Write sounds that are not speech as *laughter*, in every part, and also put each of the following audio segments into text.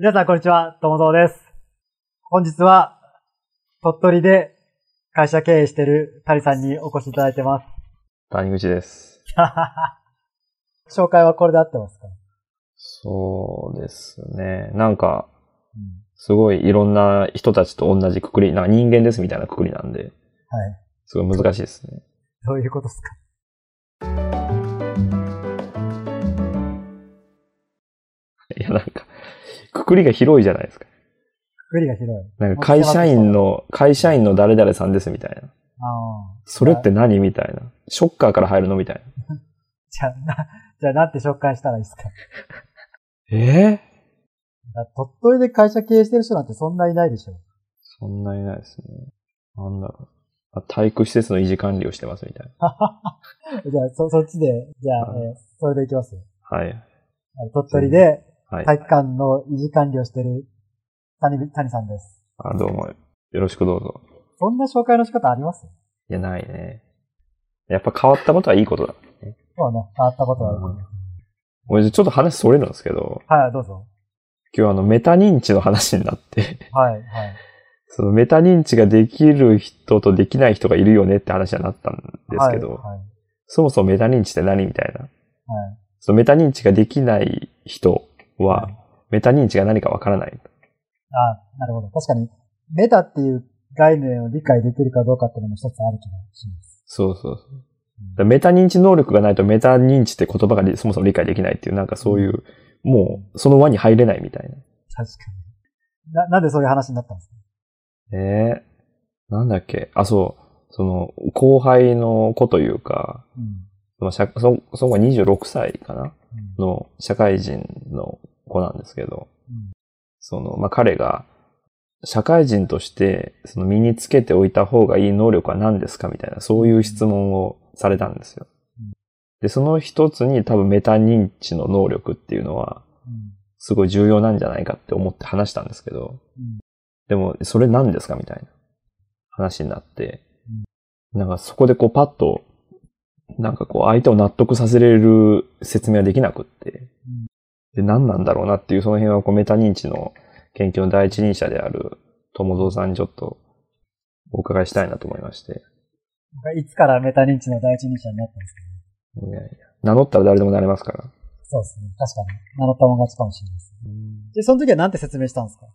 皆さんこんにちは、ともぞうです。本日は、鳥取で会社経営しているタリさんにお越しいただいてます。谷口です。*laughs* 紹介はこれで合ってますか、そうですね。なんか、すごいいろんな人たちと同じくくり、なんか人間ですみたいなくくりなんで、はい。すごい難しいですね。どういうことですか？いや、なんか、くくりが広いじゃないですか。くくりが広い。なんか会社員の、会社員の誰々さんですみたいな。ああ。それって何みたいな。ショッカーから入るのみたいな。*laughs* じゃあ、な、じゃあなんて紹介したらいいですか？*laughs* え？だ鳥取で会社経営してる人なんてそんないないでしょ。そんなにないですね。なんだろう。あ体育施設の維持管理をしてますみたいな。*laughs* じゃあ、そ、そっちで、じゃあ、はいえーそれでいきますよ。はい。鳥取ではい。体育館の維持管理をしてる谷、谷さんです。あどうも。よろしくどうぞ。そんな紹介の仕方あります？いや、ないね。やっぱ変わったことはいいことだ。そうね。変わったことはある、うん俺ちょっと話それるんですけど、はい、どうぞ。今日あのメタ認知の話になって、はい、はい。そのメタ認知ができる人とできない人がいるよねって話になったんですけど、はい、はい。そもそもメタ認知って何みたいな。はいそのメタ認知ができない人は、はいメタ認知が何かわからない。あなるほど。確かに、メタっていう概念を理解できるかどうかっていうのも一つある気がします。そうそうそう。だからメタ認知能力がないとメタ認知って言葉がりそもそも理解できないっていう、なんかそういう、もうその輪に入れないみたいな。確かに。な、なんでそういう話になったんですか？ええなんだっけ？あ、そう。その、後輩の子というか、うん。その社そその子が26歳かなうん。の社会人の子なんですけど、うんその、まあ、彼が、社会人として、その身につけておいた方がいい能力は何ですかみたいな、そういう質問をされたんですようん。で、その一つに多分メタ認知の能力っていうのは、うん。すごい重要なんじゃないかって思って話したんですけど、うんでも、それ何ですかみたいな話になって、なんかそこでこうパッと、なんかこう相手を納得させれる説明はできなくって、うんで、何なんだろうなっていうその辺はこうメタ認知の研究の第一人者である友蔵さんにちょっとお伺いしたいなと思いまして、いつからメタ認知の第一人者になったんですかね。いやいや名乗ったら誰でもなれますから。そうですね。確かに。名乗ったもん勝ちかもしれないです。で、その時はなんて説明したんですか？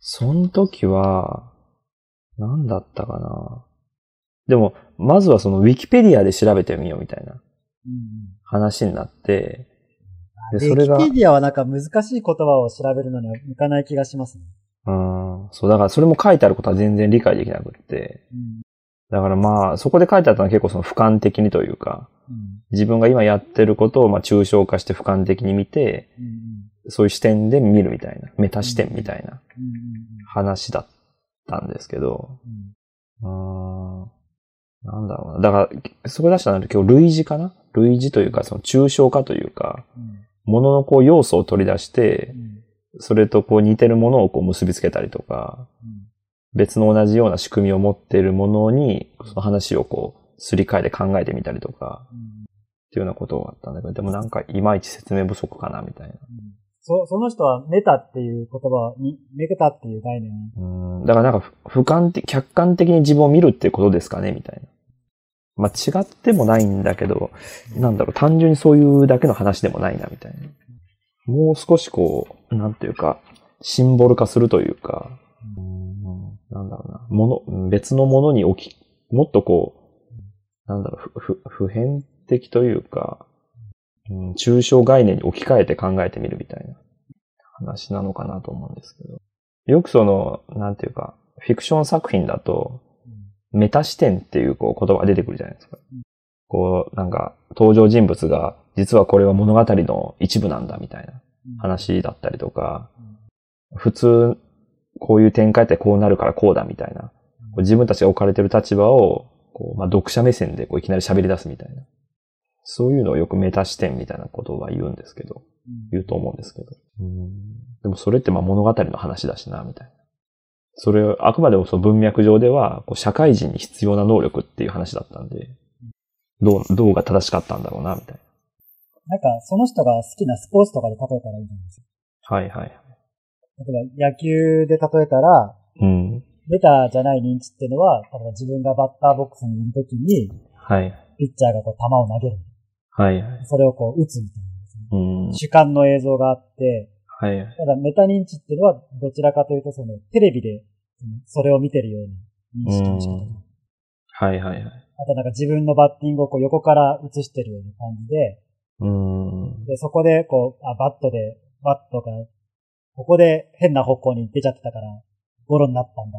その時は、何だったかな。でも、まずはそのウィキペディアで調べてみようみたいなうん話になって、うん。でそれがウィキペディアはなんか難しい言葉を調べるのには向かない気がしますね。うん、そう、だからそれも書いてあることは全然理解できなくって、うん。だからまあ、そこで書いてあったのは結構その俯瞰的にというか、うん。自分が今やってることをまあ抽象化して俯瞰的に見て、うん。そういう視点で見るみたいな、メタ視点みたいなうん。話だったんですけど、うん。うーん、なんだろうな。だから、そこ出したのは今日類似かな？類似というか、その抽象化というか、うん。もののこう要素を取り出してう、ん。それとこう似てるものをこう結びつけたりとか、うん。別の同じような仕組みを持っているものに、その話をこう、すり替えて考えてみたりとか、うん。っていうようなことがあったんだけど、でもなんかいまいち説明不足かな、みたいな。そ、その人はメタっていう言葉に、メタっていう概念をうん、だからなんかふ、俯瞰的、客観的に自分を見るっていうことですかね、みたいな。まあ違ってもないんだけど、なんだろう、単純にそういうだけの話でもないな、みたいな。もう少しこう、なんていうか、シンボル化するというか、うん。なんだろうな、もの、別のものに置き、もっとこう、なんだろう、ふ、ふ普遍的というか、うん、抽象概念に置き換えて考えてみるみたいな話なのかなと思うんですけど。よくその、なんていうか、フィクション作品だと、メタ視点っていうこう言葉が出てくるじゃないですか。こう、なんか、登場人物が、実はこれは物語の一部なんだみたいな話だったりとか、普通、こういう展開ってこうなるからこうだみたいな、自分たちが置かれてる立場を、こう、まあ、読者目線でこういきなり喋り出すみたいな。そういうのをよくメタ視点みたいなことは言うんですけど、言うと思うんですけど。でもそれってまあ物語の話だしな、みたいな。それ、あくまでもその文脈上では、こう社会人に必要な能力っていう話だったんで、どう、どうが正しかったんだろうな、みたいなんか、その人が好きなスポーツとかで例えたらいいんじゃないですか。な。はいはい。例えば野球で例えたら、うん。メタじゃない認知っていうのは、例えば自分がバッターボックスにいるときに、はい。ピッチャーがこう球を投げる。はいはい。それをこう打つみたいなですね。うん。主観の映像があって、はいはい。ただメタ認知っていうのはどちらかというとそのテレビでそれを見てるような認識の仕方。うんはいはいはい。あとなんか自分のバッティングをこう横から映してるような感じで、うん。で、そこでこう、あ、バットで、バットが、ここで変な方向に出ちゃってたから、ゴロになったんだ。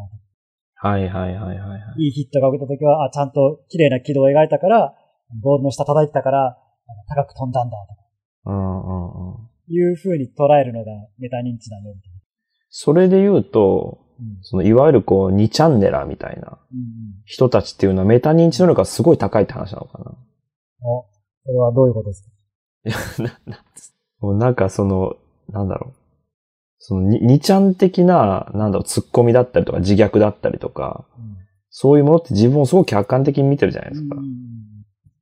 はいはいはいはいはい。いいヒットが受けた時は、あ、ちゃんと綺麗な軌道を描いたから、ボールの下叩いてたから、高く飛んだんだ、とうんうんうん。いう風に捉えるのがメタ認知だよ、みたいそれで言うと、な。うん。そのいわゆるこう、2チャンネラーみたいなうんうん。人たちっていうのはメタ認知能力がすごい高いって話なのかな。お、それはどういうことですか？いや、な、な、なんかその、なんだろう。そのに、二ちゃん的な、なんだろう、突っ込みだったりとか自虐だったりとか、そういうものって自分をすごく客観的に見てるじゃないですか。うんうん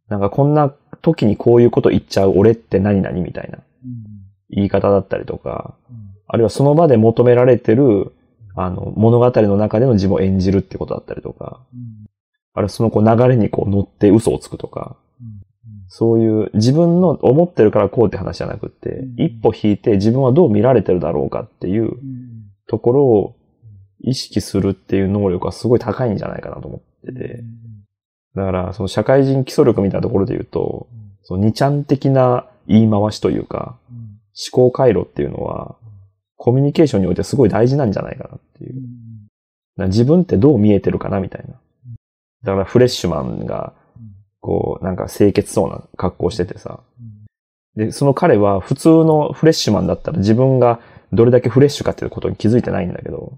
なんかこんな時にこういうこと言っちゃう俺って何々みたいなうん。言い方だったりとか、うん。あるいはその場で求められてる、あの、物語の中での自分を演じるってことだったりとか、うん。あるいはそのこう流れにこう乗って嘘をつくとか、うん。そういう自分の思ってるからこうって話じゃなくって、うん。一歩引いて自分はどう見られてるだろうかっていううん。ところを意識するっていう能力はすごい高いんじゃないかなと思ってて、だからその社会人基礎力みたいなところで言うと、その二ちゃん的な言い回しというか、思考回路っていうのは、コミュニケーションにおいてすごい大事なんじゃないかなっていう。自分ってどう見えてるかなみたいな。だからフレッシュマンが、こう、なんか清潔そうな格好しててさ。で、その彼は普通のフレッシュマンだったら自分がどれだけフレッシュかっていうことに気づいてないんだけど、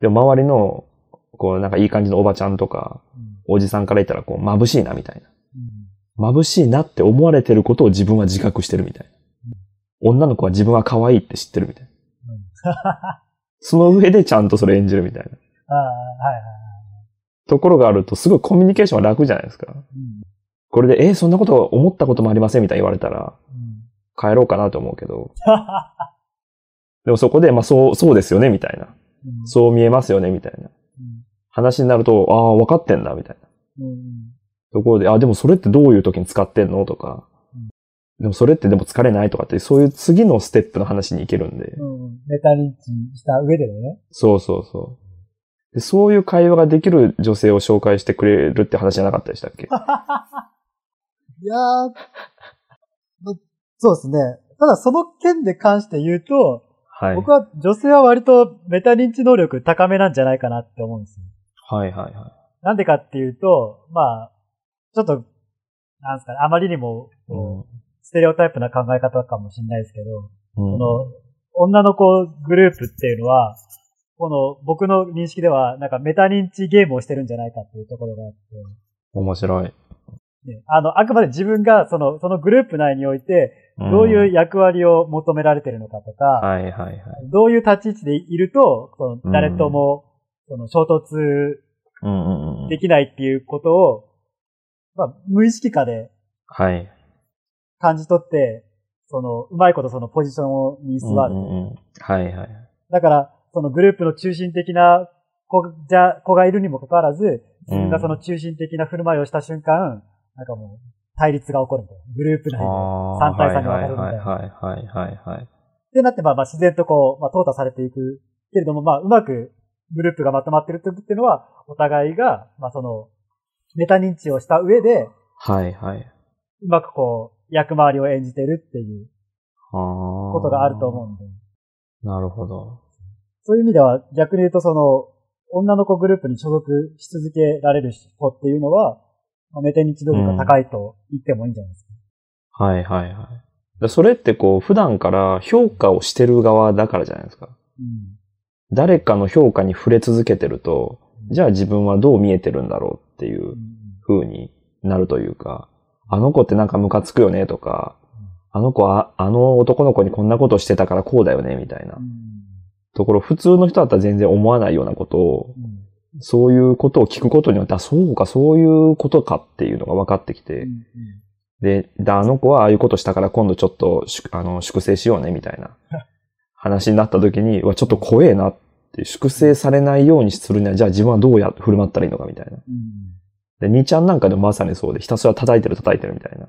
でも周りの、こう、なんかいい感じのおばちゃんとか、おじさんから言ったらこう、眩しいなみたいな。眩しいなって思われてることを自分は自覚してるみたいな。女の子は自分は可愛いって知ってるみたいな。その上でちゃんとそれ演じるみたいな。*laughs* ところがあると、すごいコミュニケーションは楽じゃないですか。うんこれで、えーそんなこと思ったこともありませんみたいに言われたら、うん帰ろうかなと思うけど、*laughs* でもそこで、まあそう、そうですよね、みたいな。うんそう見えますよね、みたいな。話になると、ああ、分かってんだ、みたいな。うんところで、あ、でもそれってどういう時に使ってんの？とかうん、でもそれってでも疲れないとかって、そういう次のステップの話に行けるんで、うんメタ認知した上でのね。そうそうそう。でそういう会話ができる女性を紹介してくれるって話じゃなかったでしたっけ？*laughs* いやー、まそうですね。ただその件で関して言うと、はい。僕は女性は割とメタ認知能力高めなんじゃないかなって思うんですよ。はいはいはなんでかっていうと、まあ、ちょっと、なんですかね、あまりにも、うステレオタイプな考え方かもしれないですけど、うんこの、女の子グループっていうのは、この、僕の認識では、なんかメタ認知ゲームをしてるんじゃないかっていうところがあって、面白い。ねあの、あくまで自分が、その、そのグループ内において、どういう役割を求められてるのかとか、はいはいはい。どういう立ち位置でいると、その誰とも、その衝突うんうんうん。できないっていうことを、まあ、無意識化ではい。感じ取って、その、うまいことそのポジションに座る。うんうんうんはいはい。だから、そのグループの中心的な子じゃ、子がいるにもかかわらず、自分がその中心的な振る舞いをした瞬間、なんかもう、対立が起こるみたいな。グループ内で。あ3対3に分かれるみたはいいな。はいはいはいはい。ってなって、まあまあ自然とこう、まあ淘汰されていく。けれども、まあうまくグループがまとまってる時っていうのは、お互いが、まあその、メタ認知をした上で、はいはい。うまくこう、役回りを演じてるっていうこことがあると思うんで。なるほど。そういう意味では、逆に言うとその、女の子グループに所属し続けられる子っていうのは、まあメタ認知能力が高いと言ってもいいんじゃないですか。はいはいはい。でそれってこう、普段から評価をしてる側だからじゃないですか。うん。誰かの評価に触れ続けてると、じゃあ自分はどう見えてるんだろうっていううん。風になるというか、あの子ってなんかムカつくよねとか、あの子は、あの男の子にこんなことしてたからこうだよねみたいな。うん。ところ、普通の人だったら全然思わないようなことを、うん。そういうことを聞くことによって、あ、そうか、そういうことかっていうのが分かってきて、うんで、であの子はああいうことしたから今度ちょっと、あの、粛清しようねみたいな *laughs* 話になった時に、うわ、ちょっと怖えなって、粛清されないようにするには、じゃあ自分はどうや振る舞ったらいいのかみたいな。うん。で、2ちゃんなんかでもまさにそうで、ひたすら叩いてる叩いてるみたいな。うん。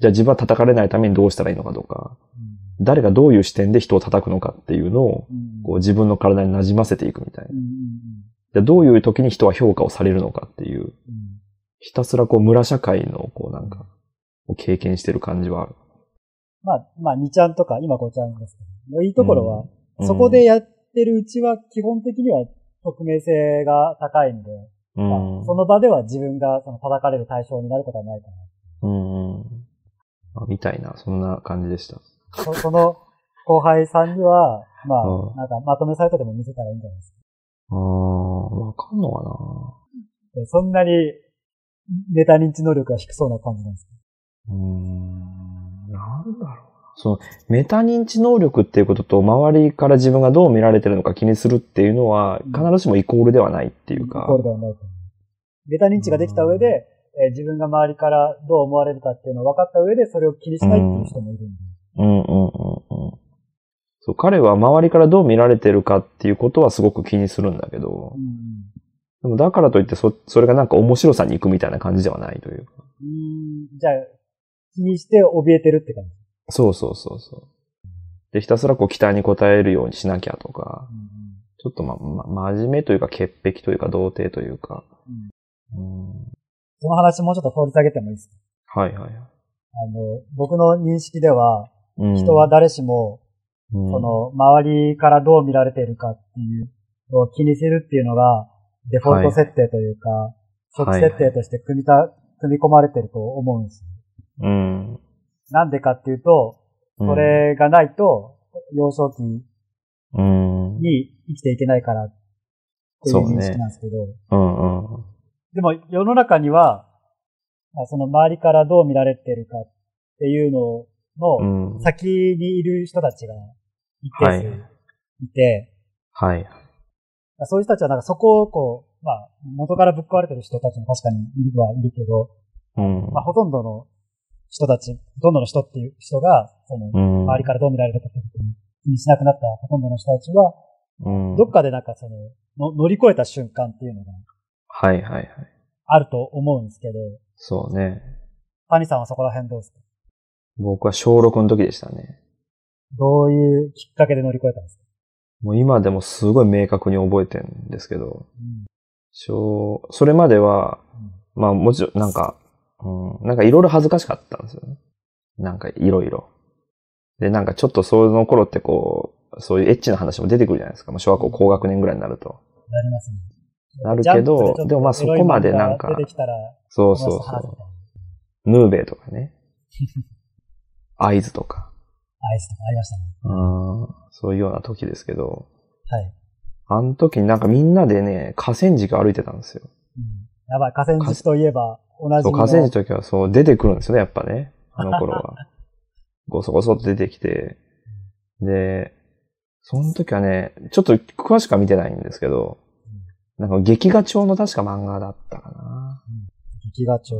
じゃあ自分は叩かれないためにどうしたらいいのかとか、誰がどういう視点で人を叩くのかっていうのを、うん。こう自分の体に馴染ませていくみたいな。じゃあどういう時に人は評価をされるのかっていう、うん。ひたすらこう村社会のこうなんか、を経験してる感じはある。まあ、まあ、2ちゃんとか、今5ちゃんですけど、いいところは、うんそこでやってるうちは基本的には匿名性が高いんで、うん。まあその場では自分がその叩かれる対象になることはないかうん。うん。あみたいな、そんな感じでした。な。そその後輩さんには、まうんあ、なんかまとめサイトでも見せたらいいんじゃないですか。ああ、わかんのかでそんなにネタ認知能力が低そうな感じなんですなうーん。なんだろうな。その、メタ認知能力っていうことと、周りから自分がどう見られてるのか気にするっていうのは、必ずしもイコールではないっていうか。イコールではない。メタ認知ができた上で、えー自分が周りからどう思われるかっていうのを分かった上で、それを気にしないっていう人もいるんで。うんうんうんうん。そう、彼は周りからどう見られてるかっていうことはすごく気にするんだけどう、んでもだからといってそ、それがなんか面白さに行くみたいな感じではないというか。うんじゃあ、気にして怯えてるって感じ。そうそうそうそう。で、ひたすらこう期待に応えるようにしなきゃとか、ちょっとま、ま、真面目というか潔癖というか童貞というか。うんその話もうちょっと掘り下げてもいいですか？はいはいはい。あの、僕の認識では、うん人は、誰しも、うんそ、の、周りからどう見られているかっていうのを気にするっていうのが、デフォルト設定というか、初期設定として組みた、組み込まれてると思うんですよ。うん。なんでかっていうと、うんそ、れがないと、幼少期うん。に生きていけないからっていう認識なんですけど、うんうん。でも世の中には、まあその周りからどう見られてるかっていうののうん。先にいる人たちが一定はい数いて、はい。そういう人たちはなんかそこをこう、まあ元からぶっ壊れてる人たちも確かにいるはいるけど、うん。まあほとんどの人たち、ほとんどの人っていう人が、そのうん。周りからどう見られるかって気にしなくなったほとんどの人たちは、うん。どっかでなんかその、の乗り越えた瞬間っていうのがはいはいはい。あると思うんですけど、そうね。谷さんはそこら辺どうですか？僕は小6の時でしたね。どういうきっかけで乗り越えたんですか？もう今でもすごい明確に覚えてるんですけど、うん小、それまでは、まあもちろんなんか、うん、なんかいろいろ恥ずかしかったんですよね。なんかいろいろ。で、なんかちょっとその頃ってこう、そういうエッチな話も出てくるじゃないですか。まあ小学校高学年ぐらいになると。なりますね。なるけどでもまあそこまでなんかそうそうそたう。ヌーベイとかね。*laughs* 合図とか。アイスとかありましたね。うん、そういうような時ですけど、はい。あの時になんかみんなでね、河川敷歩いてたんですよ。うんやばい、河川敷といえば、同じそう、河川敷の時はそう出てくるんですよね、やっぱね。あの頃は。*laughs* ごそごそっと出てきて。で、その時はね、ちょっと詳しくは見てないんですけど、なんか劇画調の確か漫画だったかな。劇画調。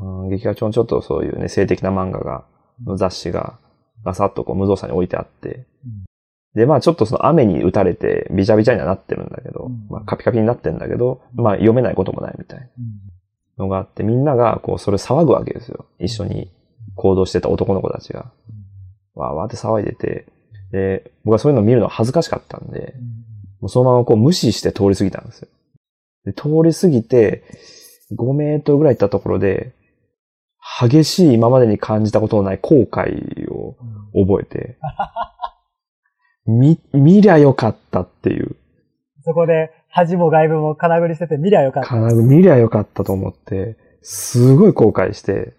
うん、劇画調のちょっとそういうね、性的な漫画が、の雑誌が、ガサッとこう無造作に置いてあって、うん。で、まあちょっとその雨に打たれて、びちゃびちゃにはなってるんだけど、うん。まあカピカピになってるんだけど、まあ読めないこともないみたいなのがあって、みんながこうそれ騒ぐわけですよ。一緒に行動してた男の子たちが。わーわーって騒いでて、で、僕はそういうのを見るの恥ずかしかったんで、もうそのままこう無視して通り過ぎたんですよ。で通り過ぎて、5メートルぐらい行ったところで、激しい今までに感じたことのない後悔を覚えて、見、見りゃよかったっていう。そこで、恥も外部も金繰りしてて見りゃよかった。金具見りゃよかったと思って、すごい後悔して、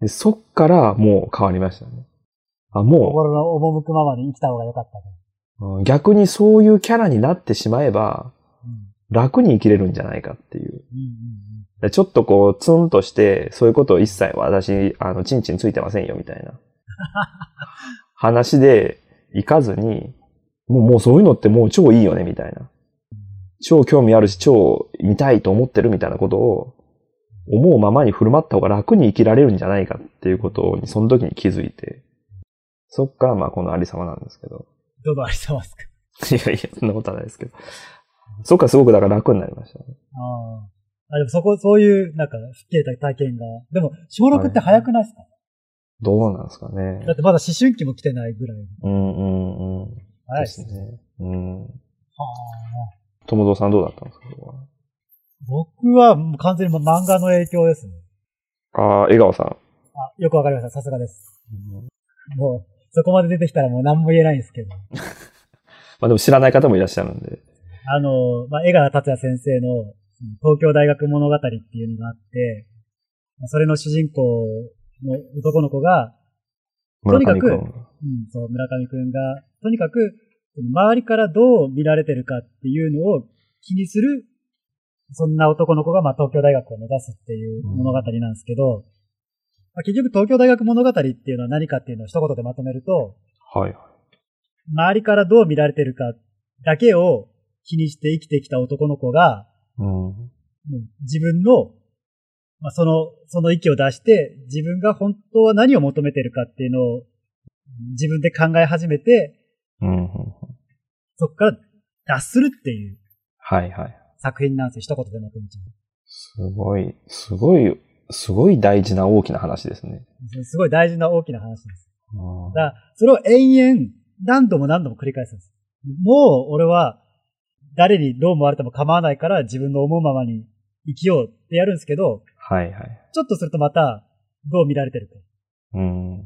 でそっからもう変わりましたね。あ、も心の赴くままに生きた方がよかったと。う、うん逆にそういうキャラになってしまえば、うん楽に生きれるんじゃないかっていう。うんうんでちょっとこう、ツンとして、そういうことを一切私、あの、チンチンついてませんよ、みたいな。*laughs* 話で、行かずに、もう、もうそういうのってもう超いいよね、みたいな。超興味あるし、超見たいと思ってるみたいなことを、思うままに振る舞った方が楽に生きられるんじゃないかっていうことに、その時に気づいて。そっからまあこのありさまなんですけど。どのありさまですか？*laughs* いやいや、そんなことはないですけど。そっからすごくだから楽になりましたね。ああ。あ、でもそこ、そういう、なんか、吹っ切れた体験が。でも、小6って早くないですか、どうなんですかねだ。ってまだ思春期も来てないぐらい。うんうんうん。早いですね。うん。はあ友蔵さんどうだったんですか？僕はもう完全に漫画の影響ですね。ああ、江川さん。あ、よくわかりました。さすがです。もう、そこまで出てきたらもう何も言えないんですけど。*laughs* まあでも知らない方もいらっしゃるんで。あの、まあ、江川達也先生の東京大学物語っていうのがあって、まあそれの主人公の男の子が、とにかく。うん、そう、村上くんが、とにかく、周りからどう見られてるかっていうのを気にする、そんな男の子が、まあ、東京大学を目指すっていう物語なんですけど、まあ、結局東京大学物語っていうのは何かっていうのを一言でまとめると、はい。周りからどう見られてるかだけを気にして生きてきた男の子が、うん。自分の、まあ、その、その息を出して、自分が本当は何を求めてるかっていうのを自分で考え始めて、うんうん。そこから脱するっていうはいはい。作品なんですよ。一言でまとめちゃすごい、すごい、すごい大事な大きな話ですね。う。すごい大事な大きな話です。うんだから、それを延々、何度も何度も繰り返すんです。もう、俺は、誰にどう思われても構わないから自分の思うままに生きようってやるんですけど、はいはい。ちょっとするとまた、どう見られてるかっうん。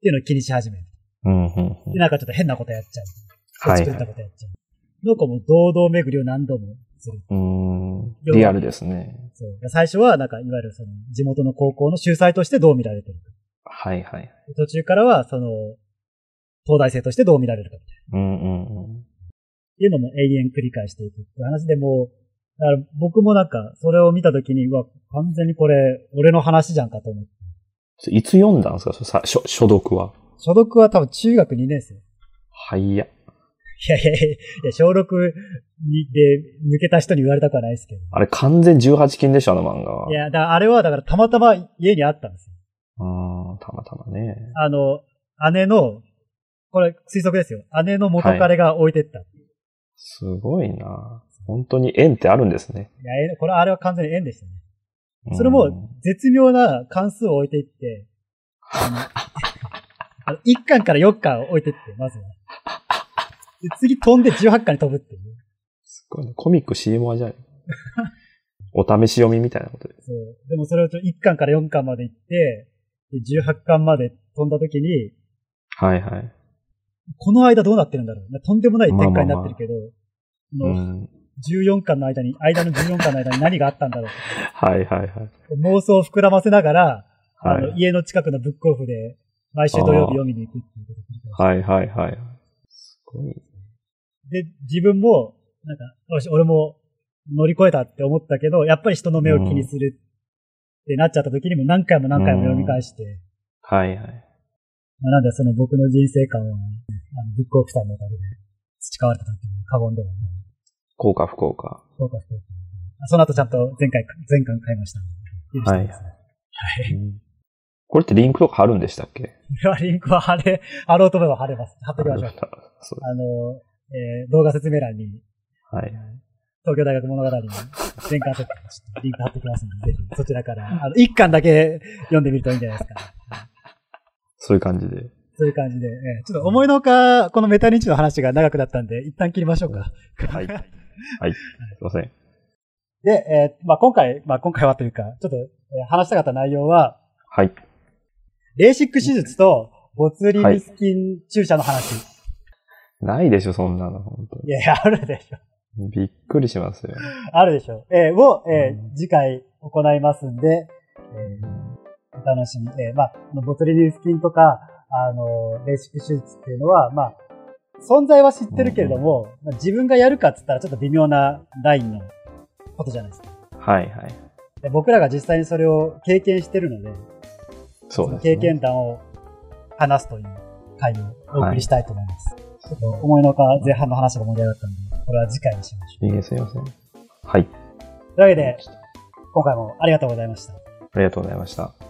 ていうのを気にし始める。うん、うん、うんで、なんかちょっと変なことやっちゃう。はい作ったことやっちゃう。の子も堂々巡りを何度もする。うん。リアルですね。そう。最初は、なんか、いわゆるその、地元の高校の秀才としてどう見られてるか。はいはい。途中からは、その、東大生としてどう見られるかみたいな。うんうんうん。っていうのも永遠繰り返していくって話でもう、だから僕もなんか、それを見たときに、うわ、完全にこれ、俺の話じゃんかと思って。いつ読んだんですか？そさ初初読は？所読は多分中学2年生。いはいや。やいやいや、いや小6にで抜けた人に言われたくはないですけど。あれ完全18禁でしょ、あの漫画は。いや、だあれはだからたまたま家にあったんですよ。うん、たまたまね。あの、姉の、これ推測ですよ。姉の元彼が置いてった。い、すごいな本当に縁ってあるんですね。や、えこれあれは完全に縁でしたね。うんそれも絶妙な関数を置いていって、あの *laughs* 1巻から4巻置いてって、まずは。で次飛んで18巻に飛ぶっていう。すごいね。コミック CM はじゃない *laughs* お試し読みみたいなことで。そう。でもそれをちょ1巻から4巻まで行って、で18巻まで飛んだ時に、はいはい。この間どうなってるんだろうなとんでもない展開になってるけど、うこのん。14巻の間に、間の14巻の間に何があったんだろう *laughs* はいはいはい。と妄想を膨らませながら、あの、はい家の近くのブックオフで、毎週土曜日読みに行くっていうことはいはいはい。すごい。で、自分も、なんか、よし、俺も乗り越えたって思ったけど、やっぱり人の目を気にするってなっちゃった時にも何回も何回も読み返して、はいはい。まあなんでその僕の人生観は、あのブックオフさんのおかげで培われたと言っても過言ではない。効果不効果。そうか、そうか。あその後ちゃんと前回、前回買いましたので。はいはい。うんこれってリンクとか貼るんでしたっけ？これはリンクは貼れ、貼ろうと思えば貼れます。貼っときましょうあの、えー動画説明欄に、はい。東京大学物語に全巻セットちょっとリンク貼っておきますので、ぜひそちらから、*laughs* あの、一巻だけ読んでみるといいんじゃないですか。そういう感じで。そういう感じで、えーちょっと思いのほか、このメタ認知の話が長くなったんで、一旦切りましょうか。はい。はい。すいません。で、えーまあ今回、まあ今回はというか、ちょっと、えー話したかった内容は、はい。レーシック手術とボツリヌスキン注射の話。ないでしょ、そんなの、本当にい、やいや、あるでしょ。びっくりしますよ。あるでしょ。えーを、えーうん次回行いますんで、えーお楽しみ。えーまあ、ボツリヌスキンとか、あの、レーシック手術っていうのは、まあ、存在は知ってるけれども、まあ、自分がやるかって言ったらちょっと微妙なラインのことじゃないですか。はいはい。で僕らが実際にそれを経験してるので、そうです、経ね。験談を話すという回をお送りしたいと思います。ちょっと思いのほか前半の話が盛り上がったんで、これは次回にしましょいいです、すいません。はい。う。というわけで、今回もありがとうございました。ありがとうございました。